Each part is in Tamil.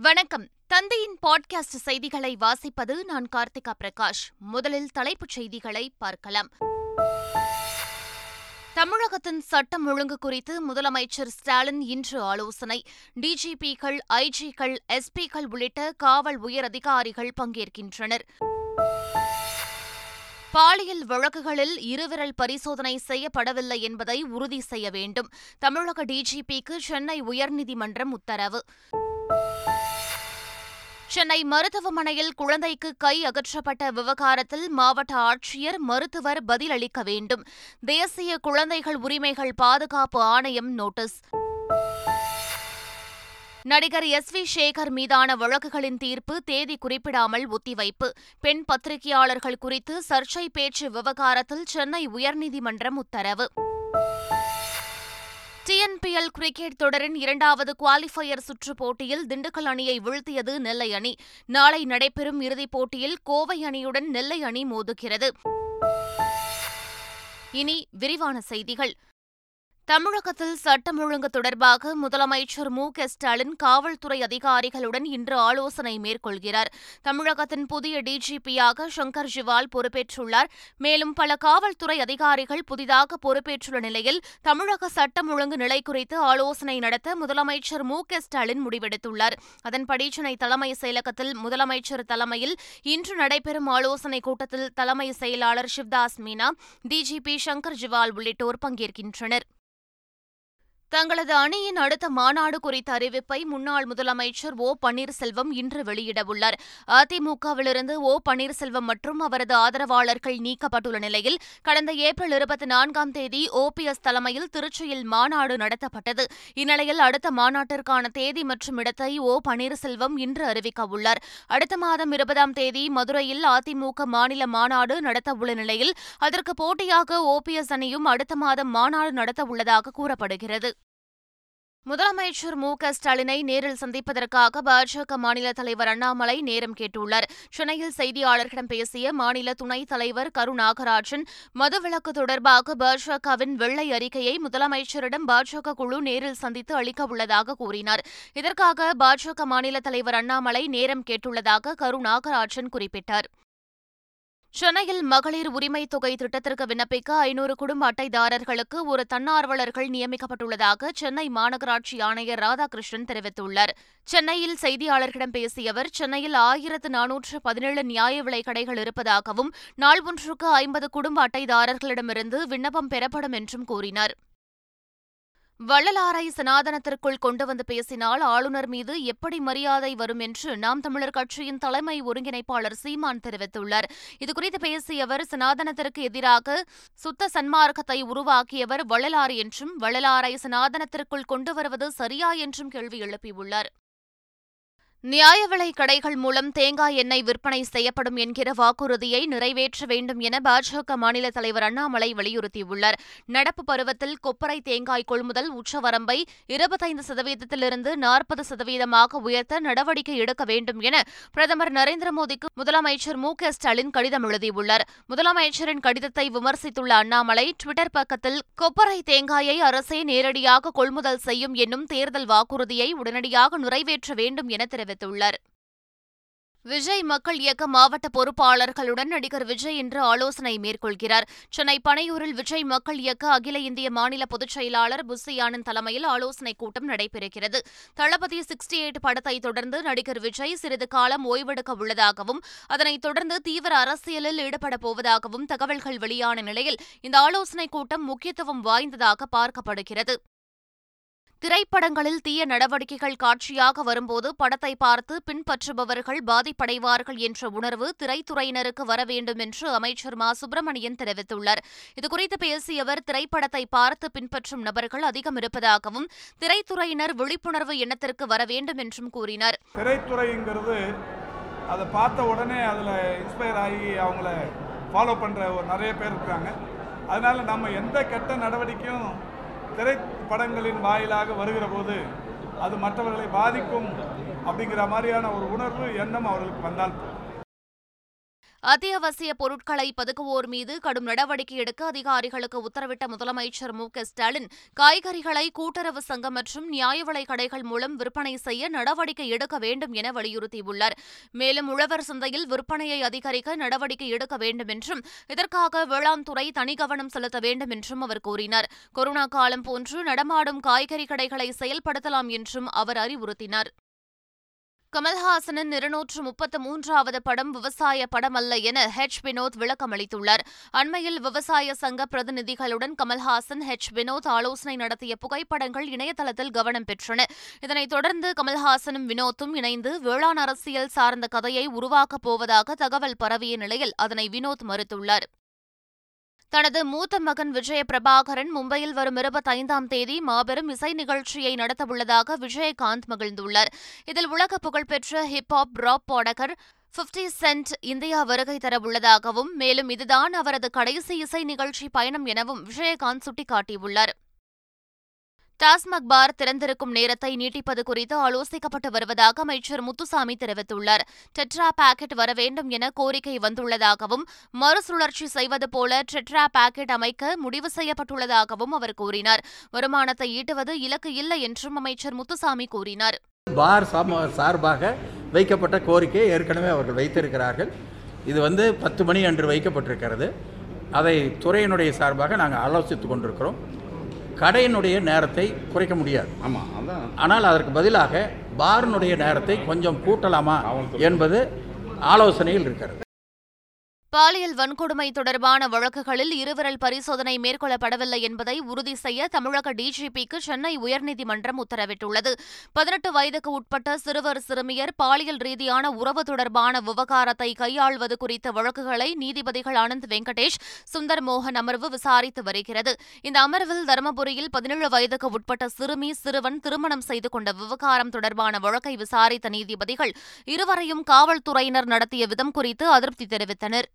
வணக்கம். தந்தையின் பாட்காஸ்ட் செய்திகளை வாசிப்பது நான் கார்த்திகா பிரகாஷ். முதலில் தலைப்புச் செய்திகளை பார்க்கலாம். தமிழகத்தின் சட்டம் ஒழுங்கு குறித்து முதலமைச்சர் ஸ்டாலின் இன்று ஆலோசனை. டிஜிபிகள் ஐஜிகள் எஸ்பிகள் உள்ளிட்ட காவல் உயரதிகாரிகள் பங்கேற்கின்றனர். பாலியல் வழக்குகளில் இருவிரல் பரிசோதனை செய்யப்படவில்லை என்பதை உறுதி செய்ய வேண்டும். தமிழக டிஜிபிக்கு சென்னை உயர்நீதிமன்றம் உத்தரவு. சென்னை மருத்துவமனையில் குழந்தைக்கு கை அகற்றப்பட்ட விவகாரத்தில் மாவட்ட ஆட்சியர் மருத்துவர் பதிலளிக்க வேண்டும். தேசிய குழந்தைகள் உரிமைகள் பாதுகாப்பு ஆணையம் நோட்டீஸ். நடிகர் எஸ் வி சேகர் மீதான வழக்குகளின் தீர்ப்பு தேதி குறிப்பிடாமல் ஒத்திவைப்பு. பெண் பத்திரிகையாளர்கள் குறித்து சர்ச்சை பேச்சு விவகாரத்தில் சென்னை உயர்நீதிமன்றம் உத்தரவு. டிஎன்பிஎல் கிரிக்கெட் தொடரின் இரண்டாவது குவாலிஃபயர் சுற்றுப் போட்டியில் திண்டுக்கல் அணியை வீழ்த்தியது நெல்லை அணி. நாளை நடைபெறும் இறுதிப் போட்டியில் கோவை அணியுடன் நெல்லை அணி மோதுகிறது. இனி விரிவான செய்திகள். தமிழகத்தில் சட்டம் ஒழுங்கு தொடர்பாக முதலமைச்சர் மு. க. ஸ்டாலின் காவல்துறை அதிகாரிகளுடன் இன்று ஆலோசனை மேற்கொள்கிறார். தமிழகத்தின் புதிய டிஜிபியாக சங்கர் ஜிவால் பொறுப்பேற்றுள்ளார். மேலும் பல காவல்துறை அதிகாரிகள் புதிதாக பொறுப்பேற்றுள்ள நிலையில் தமிழக சட்டம் ஒழுங்கு நிலை குறித்து ஆலோசனை நடத்த முதலமைச்சர் மு. க. ஸ்டாலின் முடிவெடுத்துள்ளார். அதன்படி சென்னை தலைமை செயலகத்தில் முதலமைச்சர் தலைமையில் இன்று நடைபெறும் ஆலோசனைக் கூட்டத்தில் தலைமை செயலாளர் சிவ்தாஸ் மீனா டிஜிபி சங்கர் ஜிவால் உள்ளிட்டோர் பங்கேற்கின்றனர். தங்களது அணியின் அடுத்த மாநாடு குறித்த அறிவிப்பை முன்னாள் முதலமைச்சர் ஓ பன்னீர்செல்வம் இன்று வெளியிடவுள்ளார் அதிமுகவிலிருந்து ஓ பன்னீர்செல்வம் மற்றும் அவரது ஆதரவாளர்கள் நீக்கப்பட்டுள்ள நிலையில் கடந்த ஏப்ரல் இருபத்தி நான்காம் தேதி ஓபிஎஸ் தலைமையில் திருச்சியில் மாநாடு நடத்தப்பட்டது. இந்நிலையில் அடுத்த மாநாட்டிற்கான தேதி மற்றும் இடத்தை ஓ பன்னீர்செல்வம் இன்று அறிவிக்கவுள்ளார் அடுத்த மாதம் இருபதாம் தேதி மதுரையில் அதிமுக மாநில மாநாடு நடத்தவுள்ள நிலையில் அதற்கு போட்டியாக ஓபிஎஸ் அணியும் அடுத்த மாதம் மாநாடு நடத்தவுள்ளதாக கூறப்படுகிறது. முதலமைச்சர் மு க ஸ்டாலினை நேரில் சந்திப்பதற்காக பாஜக மாநில தலைவர் அண்ணாமலை நேரம் கேட்டுள்ளார். சென்னையில் செய்தியாளர்களிடம் பேசிய மாநில துணைத் தலைவர் கரு நாகராஜன் மதுவிலக்கு தொடர்பாக பாஜகவின் வெள்ளை அறிக்கையை முதலமைச்சரிடம் பாஜக குழு நேரில் சந்தித்து அளிக்க உள்ளதாக கூறினார். இதற்காக பாஜக மாநில தலைவர் அண்ணாமலை நேரம் கேட்டுள்ளதாக கரு நாகராஜன் குறிப்பிட்டார். சென்னையில் மகளிர் உரிமை தொகை திட்டத்திற்கு விண்ணப்பிக்க ஐநூறு குடும்ப அட்டைதாரர்களுக்கு ஒரு தன்னார்வலர்கள் நியமிக்கப்பட்டுள்ளதாக சென்னை மாநகராட்சி ஆணையர் ராதாகிருஷ்ணன் தெரிவித்துள்ளார். சென்னையில் செய்தியாளர்களிடம் பேசிய அவர் சென்னையில் ஆயிரத்து நானூற்று பதினேழு நியாய விலை கடைகள் இருப்பதாகவும் நாள் ஒன்றுக்கு ஐம்பது குடும்ப அட்டைதாரர்களிடமிருந்து விண்ணப்பம் பெறப்படும் என்றும் கூறினார். வள்ளலாரை சனாதனத்திற்குள் கொண்டு வந்து பேசினால் ஆளுநர் மீது எப்படி மரியாதை வரும் என்று நாம் தமிழர் கட்சியின் தலைமை ஒருங்கிணைப்பாளர் சீமான் தெரிவித்துள்ளார். இதுகுறித்து பேசிய அவர் சனாதனத்திற்கு எதிராக சுத்த சன்மார்க்கத்தை உருவாக்கியவர் வள்ளலார் என்றும் வள்ளலாரை சனாதனத்திற்குள் கொண்டு வருவது சரியா என்றும் கேள்வி எழுப்பியுள்ளார். நியாய விலை கடைகள் மூலம் தேங்காய் எண்ணெய் விற்பனை செய்யப்படும் என்கிற வாக்குறுதியை நிறைவேற்ற வேண்டும் என பாஜக மாநில தலைவர் அண்ணாமலை வலியுறுத்தியுள்ளார். நடப்பு பருவத்தில் கொப்பரை தேங்காய் கொள்முதல் உச்சவரம்பை இருபத்தைந்து சதவீதத்திலிருந்து நாற்பது சதவீதமாக உயர்த்த நடவடிக்கை எடுக்க வேண்டும் என பிரதமர் நரேந்திர மோடிக்கு முதலமைச்சர் மு க ஸ்டாலின் கடிதம் எழுதியுள்ளார். முதலமைச்சரின் கடிதத்தை விமர்சித்துள்ள அண்ணாமலை டுவிட்டர் பக்கத்தில் கொப்பரை தேங்காயை அரசே நேரடியாக கொள்முதல் செய்யும் என்னும் தேர்தல் வாக்குறுதியை உடனடியாக நிறைவேற்ற வேண்டும் என தெரிவித்தார். தெரிவித்துள்ளார். விஜய் மக்கள் இயக்க மாவட்ட பொறுப்பாளர்களுடன் நடிகர் விஜய் இன்று ஆலோசனை மேற்கொள்கிறார். சென்னை பனையூரில் விஜய் மக்கள் இயக்க அகில இந்திய மாநில பொதுச் செயலாளர் புஸ்ஸி ஆனந்த் தலைமையில் ஆலோசனைக் கூட்டம் நடைபெறுகிறது. தளபதி சிக்ஸ்டி எயிட் படத்தை தொடர்ந்து நடிகர் விஜய் சிறிது காலம் ஓய்வெடுக்க உள்ளதாகவும் அதனைத் தொடர்ந்து தீவிர அரசியலில் ஈடுபடப் போவதாகவும் தகவல்கள் வெளியான நிலையில் இந்த ஆலோசனைக் கூட்டம் முக்கியத்துவம் வாய்ந்ததாக பார்க்கப்படுகிறது. திரைப்படங்களில் தீய நடவடிக்கைகள் காட்சியாக வரும்போது படத்தை பார்த்து பின்பற்றுபவர்கள் பாதிப்படைவார்கள் என்ற உணர்வு திரைத்துறையினருக்கு வர வேண்டும் என்று அமைச்சர் மா. சுப்பிரமணியன் தெரிவித்துள்ளார். இதுகுறித்து பேசிய அவர் திரைப்படத்தை பார்த்து பின்பற்றும் நபர்கள் அதிகம் இருப்பதாகவும் திரைத்துறையினர் விழிப்புணர்வு எண்ணத்திற்கு வர வேண்டும் என்றும் கூறினார். திரைத்துறைங்கிறது அதை பார்த்த உடனே அதில் இன்ஸ்பயர் ஆகி அவங்கள ஃபாலோ பண்ணுற ஒரு நிறைய பேர் இருக்காங்க. அதனால் நம்ம எந்த கெட்ட நடவடிக்கையும் திரைப்படங்களின் வாயிலாக வருகிற போது அது மற்றவர்களை பாதிக்கும் அப்படிங்கிற மாதிரியான ஒரு உணர்வு எண்ணம் அவர்களுக்கு வந்தால் அத்தியாவசிய பொருட்களை பதுக்குவோர் மீது கடும் நடவடிக்கை எடுக்க அதிகாரிகளுக்கு உத்தரவிட்ட முதலமைச்சர் மு க ஸ்டாலின் காய்கறிகளை கூட்டுறவு சங்கம் மற்றும் நியாய கடைகள் மூலம் விற்பனை செய்ய நடவடிக்கை எடுக்க வேண்டும் என வலியுறுத்தியுள்ளார். மேலும் உழவர் சந்தையில் விற்பனையை அதிகரிக்க நடவடிக்கை எடுக்க வேண்டும் என்றும் இதற்காக வேளாண் துறை தனி கவனம் செலுத்த வேண்டும் என்றும் அவர் கூறினார். கொரோனா காலம் போன்று நடமாடும் காய்கறி கடைகளை செயல்படுத்தலாம் என்றும் அவர் அறிவுறுத்தினார். கமல்ஹாசனின் இருநூற்று முப்பத்து மூன்றாவது படம் விவசாய படம் அல்ல என ஹெச் வினோத் விளக்கமளித்துள்ளார். அண்மையில் விவசாய சங்க பிரதிநிதிகளுடன் கமல்ஹாசன் ஹெச் வினோத் ஆலோசனை நடத்திய புகைப்படங்கள் இணையதளத்தில் கவனம் பெற்றன. இதனைத் தொடர்ந்து கமல்ஹாசனும் வினோத்தும் இணைந்து வேளாண் அரசியல் சார்ந்த கதையை உருவாக்கப் போவதாக தகவல் பரவிய நிலையில் அதனை வினோத் மறுத்துள்ளார். தனது மூத்த மகன் விஜய பிரபாகரன் மும்பையில் வரும் இருபத்தைந்தாம் தேதி மாபெரும் இசை நிகழ்ச்சியை நடத்தவுள்ளதாக விஜயகாந்த் மகிழ்ந்துள்ளார். இதில் உலக புகழ்பெற்ற ஹிப்ஹாப் ராப் பாடகர் பிப்டி சென்ட் இந்தியா வருகை தரவுள்ளதாகவும் மேலும் இதுதான் அவரது கடைசி இசை நிகழ்ச்சி பயணம் எனவும் விஜயகாந்த் சுட்டிக்காட்டியுள்ளார். டாஸ்மாக் பார் திறந்திருக்கும் நேரத்தை நீட்டிப்பது குறித்து ஆலோசிக்கப்பட்டு வருவதாக அமைச்சர் முத்துசாமி தெரிவித்துள்ளார். டெட்ரா பாக்கெட் வர வேண்டும் என கோரிக்கை வந்துள்ளதாகவும் மறுசுழற்சி செய்வது போல டெட்ரா பாக்கெட் அமைக்க முடிவு செய்யப்பட்டுள்ளதாகவும் அவர் கூறினார். வருமானத்தை ஈட்டுவது இலக்கு இல்லை என்றும் அமைச்சர் முத்துசாமி கூறினார். பார் சார்பாக வைக்கப்பட்ட கோரிக்கை ஏற்கனவே அவர்கள் வைத்திருக்கிறார்கள். இது வந்து பத்து மணி அன்று வைக்கப்பட்டிருக்கிறது. அதை துறையினுடைய சார்பாக நாங்கள் ஆலோசித்து கொண்டிருக்கிறோம். கடையினுடைய நேரத்தை குறைக்க முடியாது. ஆமாம் அதான். ஆனால் அதற்கு பதிலாக பாரினுடைய நேரத்தை கொஞ்சம் கூட்டலாமா என்பது ஆலோசனையில் இருக்கிறது. பாலியல் வன்கொடுமை தொடர்பான வழக்குகளில் இருவரல் பரிசோதனை மேற்கொள்ளப்படவில்லை என்பதை உறுதி செய்ய தமிழக டிஜிபிக்கு சென்னை உயர்நீதிமன்றம் உத்தரவிட்டுள்ளது. பதினெட்டு வயதுக்கு உட்பட்ட சிறுவர் சிறுமியர் பாலியல் ரீதியான உறவு தொடர்பான விவகாரத்தை கையாள்வது குறித்த வழக்குகளை நீதிபதிகள் ஆனந்த் வெங்கடேஷ் சுந்தர் மோகன் அமர்வு விசாரித்து வருகிறது. இந்த அமர்வில் தருமபுரியில் பதினேழு வயதுக்கு உட்பட்ட சிறுமி சிறுவன் திருமணம் செய்து கொண்ட விவகாரம் தொடர்பான வழக்கை விசாரித்த நீதிபதிகள் இருவரையும் காவல்துறையினர் நடத்திய விதம் குறித்து அதிருப்தி தெரிவித்தனர்.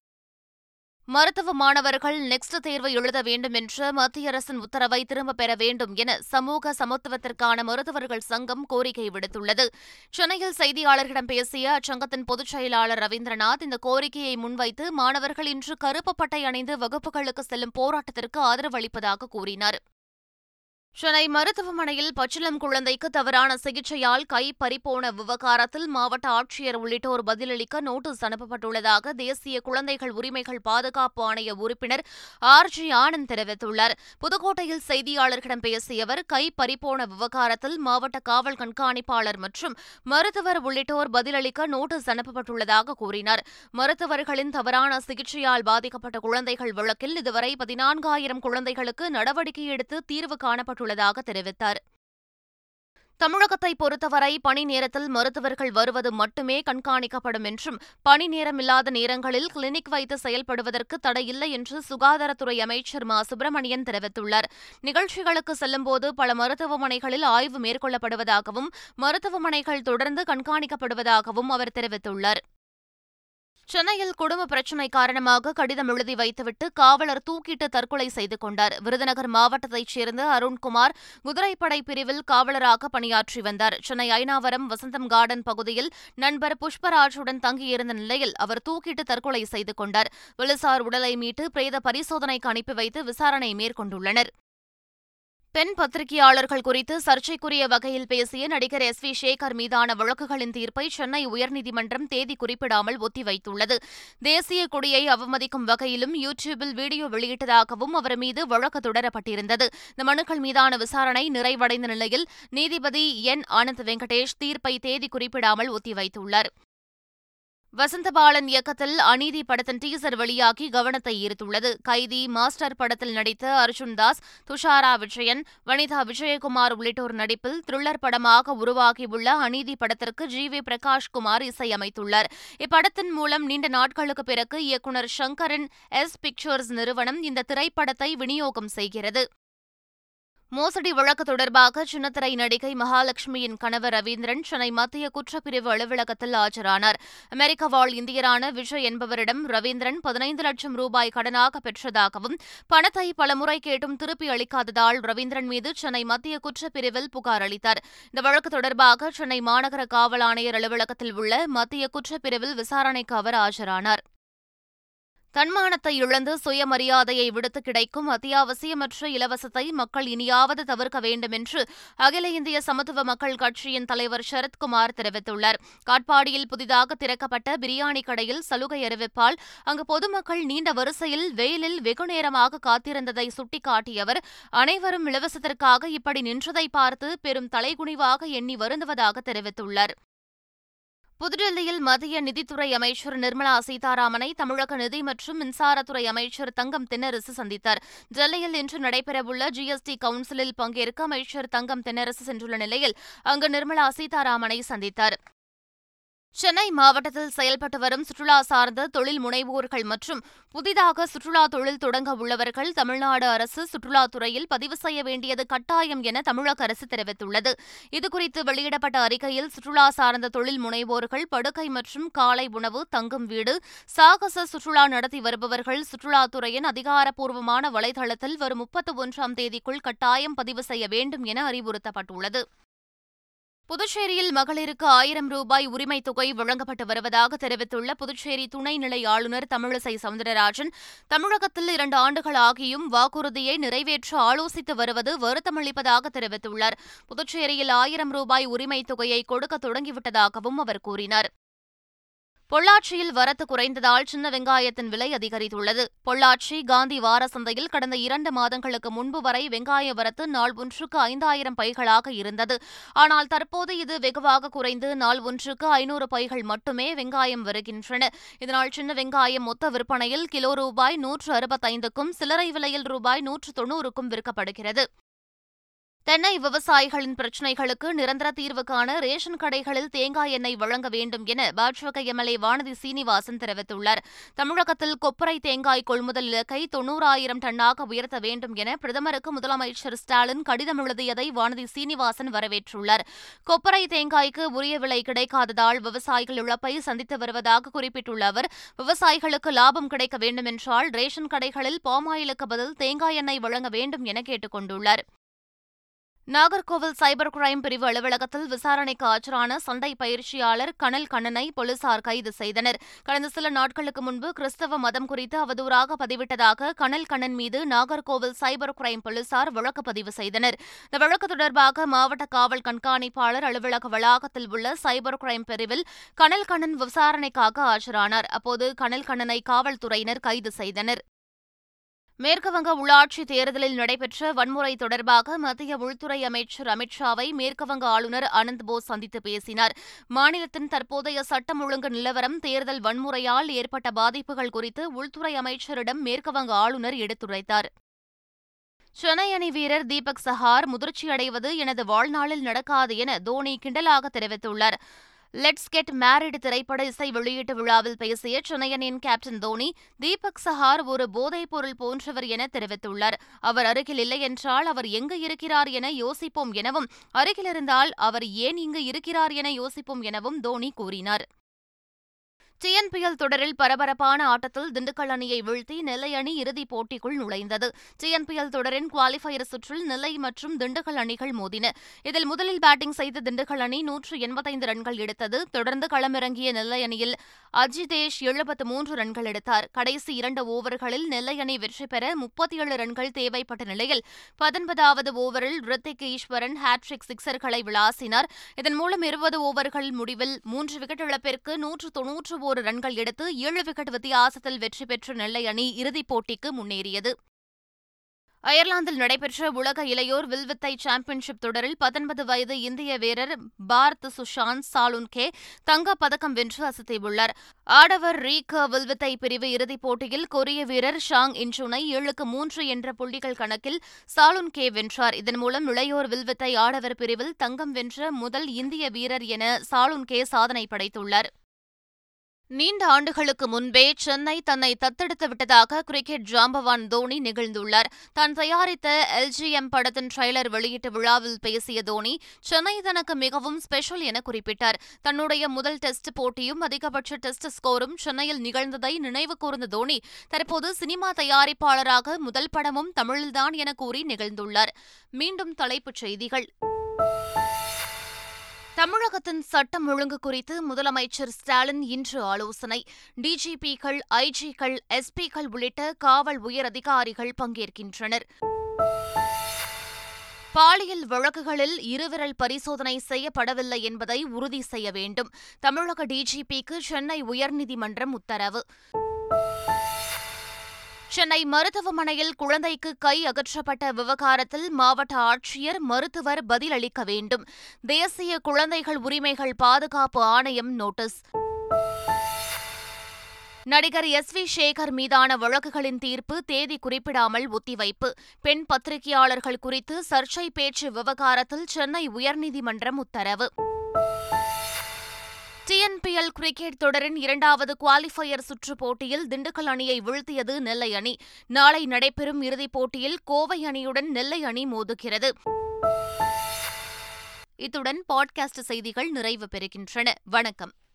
மருத்துவ மாணவர்கள் நெக்ஸ்ட் தேர்வு எழுத வேண்டும் என்ற மத்திய அரசின் உத்தரவை திரும்பப் பெற வேண்டும் என சமூக சமத்துவத்திற்கான மருத்துவர்கள் சங்கம் கோரிக்கை விடுத்துள்ளது. சென்னையில் செய்தியாளர்களிடம் பேசிய அச்சங்கத்தின் பொதுச் செயலாளர் ரவீந்திரநாத் இந்த கோரிக்கையை முன்வைத்து மாணவர்கள் இன்று கருப்பு பட்டை அணிந்து வகுப்புகளுக்கு செல்லும் போராட்டத்திற்கு ஆதரவு அளிப்பதாக கூறினார். சென்னை மருத்துவமனையில் பச்சிளம் குழந்தைக்கு தவறான சிகிச்சையால் கை பறிப்போன விவகாரத்தில் மாவட்ட ஆட்சியர் உள்ளிட்டோர் பதிலளிக்க நோட்டீஸ் அனுப்பப்பட்டுள்ளதாக தேசிய குழந்தைகள் உரிமைகள் பாதுகாப்பு ஆணைய உறுப்பினர் ஆர் ஜி ஆனந்த் தெரிவித்துள்ளார். புதுக்கோட்டையில் செய்தியாளர்களிடம் பேசிய அவர் கை பறிப்போன விவகாரத்தில் மாவட்ட காவல் கண்காணிப்பாளர் மற்றும் மருத்துவர் உள்ளிட்டோர் பதிலளிக்க நோட்டீஸ் அனுப்பப்பட்டுள்ளதாக கூறினார். மருத்துவர்களின் தவறான சிகிச்சையால் பாதிக்கப்பட்ட குழந்தைகள் வழக்கில் இதுவரை பதினான்காயிரம் குழந்தைகளுக்கு நடவடிக்கை எடுத்து தீர்வு காணப்பட்டு காணப்பட்டுள்ளதாக தெரிவித்தார். தமிழகத்தை பொறுத்தவரை பணி நேரத்தில் மருத்துவர்கள் வருவது மட்டுமே கண்காணிக்கப்படும் என்றும் பணி நேரமில்லாத நேரங்களில் கிளினிக் வைத்து செயல்படுவதற்கு தடையில்லை என்று சுகாதாரத்துறை அமைச்சர் மா. சுப்பிரமணியன் தெரிவித்துள்ளார். நிகழ்ச்சிகளுக்கு செல்லும்போது பல மருத்துவமனைகளில் ஆய்வு மேற்கொள்ளப்படுவதாகவும் மருத்துவமனைகள் தொடர்ந்து கண்காணிக்கப்படுவதாகவும் அவர் தெரிவித்துள்ளார். சென்னையில் குடும்ப பிரச்சினை காரணமாக கடிதம் எழுதி வைத்துவிட்டு காவலர் தூக்கிட்டு தற்கொலை செய்து கொண்டார். விருதுநகர் மாவட்டத்தைச் சேர்ந்த அருண்குமார் குதிரைப்படை பிரிவில் காவலராக பணியாற்றி வந்தார். சென்னை ஐனாவரம் வசந்தம் கார்டன் பகுதியில் நண்பர் புஷ்பராஜுடன் தங்கியிருந்த நிலையில் அவர் தூக்கிட்டு தற்கொலை செய்து கொண்டார். போலீசார் உடலை மீட்டு பிரேத பரிசோதனைக்கு அனுப்பி வைத்து விசாரணை மேற்கொண்டுள்ளனர். பெண் பத்திரிகையாளர்கள் குறித்து சர்ச்சைக்குரிய வகையில் பேசிய நடிகர் எஸ் வி சேகர் மீதான வழக்குகளின் தீர்ப்பை சென்னை உயர்நீதிமன்றம் தேதி குறிப்பிடாமல் ஒத்திவைத்துள்ளது. தேசிய கொடியை அவமதிக்கும் வகையிலும் யூ டியூபில் வீடியோ வெளியிட்டதாகவும் அவர் மீது வழக்கு தொடரப்பட்டிருந்தது. இந்த மனுக்கள் மீதான விசாரணை நிறைவடைந்த நிலையில் நீதிபதி என். ஆனந்த் வெங்கடேஷ் தீர்ப்பை தேதி குறிப்பிடாமல் ஒத்திவைத்துள்ளார். வசந்தபாலன் இயக்கத்தில் அநீதி படத்தின் டீசர் வெளியாகி கவனத்தை ஈர்த்துள்ளது. கைதி மாஸ்டர் படத்தில் நடித்த அர்ஜுன் தாஸ் துஷாரா விஜயன் வனிதா விஜயகுமார் உள்ளிட்டோர் நடிப்பில் த்ரில்லர் படமாக உருவாகியுள்ள அநீதி படத்திற்கு ஜி வி பிரகாஷ்குமார் இசையமைத்துள்ளார். இப்படத்தின் மூலம் நீண்ட நாட்களுக்கு பிறகு இயக்குநர் ஷங்கரின் எஸ் பிக்சர்ஸ் நிறுவனம் இந்த திரைப்படத்தை விநியோகம் செய்கிறது. மோசடி வழக்கு தொடர்பாக சின்னத்திரை நடிகை மகாலட்சுமியின் கணவர் ரவீந்திரன் சென்னை மத்திய குற்றப்பிரிவு அலுவலகத்தில் ஆஜரானார். அமெரிக்க வாழ் இந்தியரான விஜய் என்பவரிடம் ரவீந்திரன் பதினைந்து லட்சம் ரூபாய் கடனாக பெற்றதாகவும் பணத்தை பலமுறை கேட்டும் திருப்பி அளிக்காததால் ரவீந்திரன் மீது சென்னை மத்திய குற்றப்பிரிவில் புகார் அளித்தார். இந்த வழக்கு தொடர்பாக சென்னை மாநகர காவல் ஆணையர் அலுவலகத்தில் உள்ள மத்திய குற்றப்பிரிவில் விசாரணைக்கு அவர் ஆஜரானார். தன்மானத்தை இழந்து சுயமரியாதையை விடுத்து கிடைக்கும் அத்தியாவசியமற்ற இலவசத்தை மக்கள் இனியாவது தவிர்க்க வேண்டும் என்று அகில இந்திய சமத்துவ மக்கள் கட்சியின் தலைவர் சரத்குமார் தெரிவித்துள்ளார். காட்பாடியில் புதிதாக திறக்கப்பட்ட பிரியாணி கடையில் சலுகை அறிவிப்பால் அங்கு பொதுமக்கள் நீண்ட வரிசையில் வெயிலில் வெகுநேரமாக காத்திருந்ததை சுட்டிக்காட்டிய அவர் அனைவரும் இலவசத்திற்காக இப்படி நின்றதை பார்த்து பெரும் தலைகுனிவாக எண்ணி வருந்துவதாக தெரிவித்துள்ளார். புதுடில்லியில் மத்திய நிதித்துறை அமைச்சர் நிர்மலா சீதாராமனை தமிழக நிதி மற்றும் மின்சாரத்துறை அமைச்சர் தங்கம் தென்னரசு சந்தித்தார். டெல்லியில் இன்று நடைபெறவுள்ள ஜிஎஸ்டி கவுன்சிலில் பங்கேற்க அமைச்சர் தங்கம் தென்னரசு சென்றுள்ள நிலையில் அங்கு நிர்மலா சீதாராமனை சந்தித்தார். சென்னை மாவட்டத்தில் செயல்பட்டு வரும் சுற்றுலா சார்ந்த தொழில் முனைவோர்கள் மற்றும் புதிதாக சுற்றுலா தொழில் தொடங்க உள்ளவர்கள் தமிழ்நாடு அரசு சுற்றுலாத்துறையில் பதிவு செய்ய வேண்டியது கட்டாயம் என தமிழக அரசு தெரிவித்துள்ளது. இதுகுறித்து வெளியிடப்பட்ட அறிக்கையில் சுற்றுலா சார்ந்த தொழில் முனைவோர்கள் படுக்கை மற்றும் காலை உணவு தங்கும் வீடு சாகச சுற்றுலா நடத்தி வருபவர்கள் சுற்றுலாத்துறையின் அதிகாரப்பூர்வமான வலைதளத்தில் வரும் முப்பத்தி ஒன்றாம் தேதிக்குள் கட்டாயம் பதிவு செய்ய வேண்டும் என அறிவுறுத்தப்பட்டுள்ளது. புதுச்சேரியில் மகளிருக்கு ஆயிரம் ரூபாய் உரிமைத் தொகை வழங்கப்பட்டு வருவதாக தெரிவித்துள்ள புதுச்சேரி துணைநிலை ஆளுநர் தமிழிசை சவுந்தரராஜன் தமிழகத்தில் இரண்டு ஆண்டுகள் ஆகியும் வாக்குறுதியை நிறைவேற்ற ஆலோசித்து வருவது வருத்தமளிப்பதாக தெரிவித்துள்ளார். புதுச்சேரியில் ஆயிரம் ரூபாய் உரிமைத் தொகையை கொடுக்க தொடங்கிவிட்டதாகவும் அவர் கூறினார். பொள்ளாச்சியில் வரத்து குறைந்ததால் சின்ன வெங்காயத்தின் விலை அதிகரித்துள்ளது. பொள்ளாச்சி காந்தி வார சந்தையில் கடந்த இரண்டு மாதங்களுக்கு முன்பு வரை வெங்காய வரத்து நாள் ஒன்றுக்கு ஐந்தாயிரம் பைகளாக இருந்தது. ஆனால் தற்போது இது வெகுவாக குறைந்து நாள் ஒன்றுக்கு ஐநூறு பைகள் மட்டுமே வெங்காயம் வருகின்றன. இதனால் சின்ன வெங்காயம் மொத்த விற்பனையில் கிலோ ரூபாய் நூற்று அறுபத்தைந்துக்கும் சில்லறை விலையில் ரூபாய் நூற்று தொன்னூறுக்கும் விற்கப்படுகிறது. தென்னை விவசாயிகளின் பிரச்சினைகளுக்கு நிரந்தர தீர்வு காண ரேஷன் கடைகளில் தேங்காய் எண்ணெய் வழங்க வேண்டும் என பாஜக எம்எல்ஏ வானதி சீனிவாசன் தெரிவித்துள்ளார். தமிழகத்தில் கொப்பரை தேங்காய் கொள்முதல் இலக்கை தொன்னூறாயிரம் டன்னாக உயர்த்த வேண்டும் என பிரதமருக்கு முதலமைச்சர் ஸ்டாலின் கடிதம் எழுதியதை வானதி சீனிவாசன் வரவேற்றுள்ளார். கொப்பரை தேங்காய்க்கு உரிய விலை கிடைக்காததால் விவசாயிகள் இழப்பை சந்தித்து வருவதாக குறிப்பிட்டுள்ள அவர் விவசாயிகளுக்கு லாபம் கிடைக்க வேண்டுமென்றால் ரேஷன் கடைகளில் பாமாயிலுக்கு பதில் தேங்காய் எண்ணெய் வழங்க வேண்டும் என கேட்டுக் கொண்டுள்ளார் நாகர்கோவில் சைபர் கிரைம் பிரிவு அலுவலகத்தில் விசாரணைக்கு ஆஜரான சண்டை பயிற்சியாளர் கனல் கண்ணனை போலீசார் கைது செய்தனர். கடந்த சில நாட்களுக்கு முன்பு கிறிஸ்தவ மதம் குறித்து அவதூறாக பதிவிட்டதாக கனல் கண்ணன் மீது நாகர்கோவில் சைபர் கிரைம் போலீசார் வழக்கு பதிவு செய்தனர். இந்த வழக்கு தொடர்பாக மாவட்ட காவல் கண்காணிப்பாளர் அலுவலக வளாகத்தில் உள்ள சைபர் கிரைம் பிரிவில் கனல் கண்ணன் விசாரணைக்காக ஆஜரானார். அப்போது கனல் கண்ணனை காவல்துறையினர் கைது செய்தனர். மேற்குவங்க உள்ளாட்சி தேர்தலில் நடைபெற்ற வன்முறை தொடர்பாக மத்திய உள்துறை அமைச்சர் அமித்ஷாவை மேற்குவங்க ஆளுநர் அனந்த் போஸ் சந்தித்து பேசினார். மாநிலத்தின் தற்போதைய சட்டம் ஒழுங்கு நிலவரம் தேர்தல் வன்முறையால் ஏற்பட்ட பாதிப்புகள் குறித்து உள்துறை அமைச்சரிடம் மேற்குவங்க ஆளுநர் எடுத்துரைத்தார். சென்னை அணி வீரர் தீபக் சஹார் முதிர்ச்சியடைவது எனது வாழ்நாளில் நடக்காது என தோனி கிண்டலாக தெரிவித்துள்ளார். லெட்ஸ் கெட் மேரிட் திரைப்பட இசை வெளியீட்டு விழாவில் பேசிய சென்னையனின் கேப்டன் தோனி தீபக் சஹார் ஒரு போதைப் பொருள் போன்றவர் என தெரிவித்துள்ளார். அவர் அருகில் இல்லை என்றால் அவர் எங்கு இருக்கிறார் என யோசிப்போம் எனவும் அருகில் இருந்தால் அவர் ஏன் இங்கு இருக்கிறார் என யோசிப்போம் எனவும் தோனி கூறினார். டிஎன்பிஎல் தொடரில் பரபரப்பான ஆட்டத்தில் திண்டுக்கல் அணியை வீழ்த்தி நெல்லை அணி இறுதிப் போட்டிக்குள் நுழைந்தது. டிஎன்பிஎல் தொடரின் குவாலிஃபயர் சுற்றில் நெல்லை மற்றும் திண்டுக்கல் அணிகள் மோதின. இதில் முதலில் பேட்டிங் செய்த திண்டுக்கல் அணி நூற்று எண்பத்தைந்து ரன்கள் எடுத்தது. தொடர்ந்து களமிறங்கிய நெல்லை அணியில் அஜிதேஷ் எழுபத்து மூன்று ரன்கள் எடுத்தார். கடைசி இரண்டு ஓவர்களில் நெல்லை அணி வெற்றி பெற முப்பத்தி ஏழு ரன்கள் தேவைப்பட்ட நிலையில் பத்தொன்பதாவது ஓவரில் ரித்திக் ஈஸ்வரன் ஹாட்ரிக் சிக்சர்களை விளாசினார். இதன் மூலம் இருபது ஓவர்கள் முடிவில் மூன்று விக்கெட் இழப்பிற்கு நூற்று தொன்னூற்று ஒரு ரன்கள் எடுத்து ஏழு விக்கெட் வித்தியாசத்தில் வெற்றி பெற்ற நெல்லை அணி இறுதிப் போட்டிக்கு முன்னேறியது. அயர்லாந்தில் நடைபெற்ற உலக இளையோர் வில்வித்தை சாம்பியன்ஷிப் தொடரில் பத்தொன்பது வயது இந்திய வீரர் பார்த் சுஷாந்த் சாலுன்கே தங்கப் பதக்கம் வென்று அசத்தியுள்ளார். ஆடவர் ரீக வில்வித்தை பிரிவு இறுதிப் போட்டியில் கொரிய வீரர் ஷாங் இன்சுனை ஏழுக்கு மூன்று என்ற புள்ளிகள் கணக்கில் சாலுன்கே வென்றார். இதன் மூலம் இளையோர் வில்வித்தை ஆடவர் பிரிவில் தங்கம் வென்ற முதல் இந்திய வீரர் என சாலுன்கே சாதனை படைத்துள்ளார். நீண்ட ஆண்டுகளுக்கு முன்பே சென்னை தன்னை தத்தெடுத்து விட்டதாக கிரிக்கெட் ஜாம்பவான் தோனி நிகழ்ந்துள்ளார். தான் தயாரித்த எல்ஜிஎம் படத்தின் ட்ரெய்லர் வெளியீட்டு விழாவில் பேசிய தோனி சென்னை தனக்கு மிகவும் ஸ்பெஷல் என குறிப்பிட்டார். தன்னுடைய முதல் டெஸ்ட் போட்டியும் அதிகபட்ச டெஸ்ட் ஸ்கோரும் சென்னையில் நிகழ்ந்ததை நினைவு கூர்ந்த தோனி தற்போது சினிமா தயாரிப்பாளராக முதல் படமும் தமிழில்தான் என கூறி நிகழ்ந்துள்ளார். மீண்டும் தலைப்புச் செய்திகள். தமிழகத்தின் சட்டம் ஒழுங்கு குறித்து முதலமைச்சர் ஸ்டாலின் இன்று ஆலோசனை. டிஜிபிக்கள் ஐஜிக்கள் எஸ்பிக்கள் உள்ளிட்ட காவல் உயர் அதிகாரிகள் பங்கேற்கின்றனர். பாலியல் வழக்குகளில் இருவிரல் பரிசோதனை செய்யப்படவில்லை என்பதை உறுதி செய்ய வேண்டும். தமிழக டிஜிபிக்கு சென்னை உயர்நீதிமன்றம் உத்தரவு. சென்னை மருத்துவமனையில் குழந்தைக்கு கை அகற்றப்பட்ட விவகாரத்தில் மாவட்ட ஆட்சியர் மருத்துவர் பதிலளிக்க வேண்டும். தேசிய குழந்தைகள் உரிமைகள் பாதுகாப்பு ஆணையம் நோட்டீஸ். நடிகர் எஸ் வி சேகர் மீதான வழக்குகளின் தீர்ப்பு தேதி குறிப்பிடாமல் ஒத்திவைப்பு. பெண் பத்திரிகையாளர்கள் குறித்து சர்ச்சை பேச்சு விவகாரத்தில் சென்னை உயர்நீதிமன்றம் உத்தரவு. ஐஎன்பிஎல் கிரிக்கெட் தொடரின் இரண்டாவது குவாலிஃபயர் சுற்றுப் போட்டியில் திண்டுக்கல் அணியை வீழ்த்தியது நெல்லை அணி. நாளை நடைபெறும் இறுதிப் போட்டியில் கோவை அணியுடன் நெல்லை அணி மோதுகிறது. இத்துடன் பாட்காஸ்ட் செய்திகள் நிறைவு பெறுகின்றன. வணக்கம்.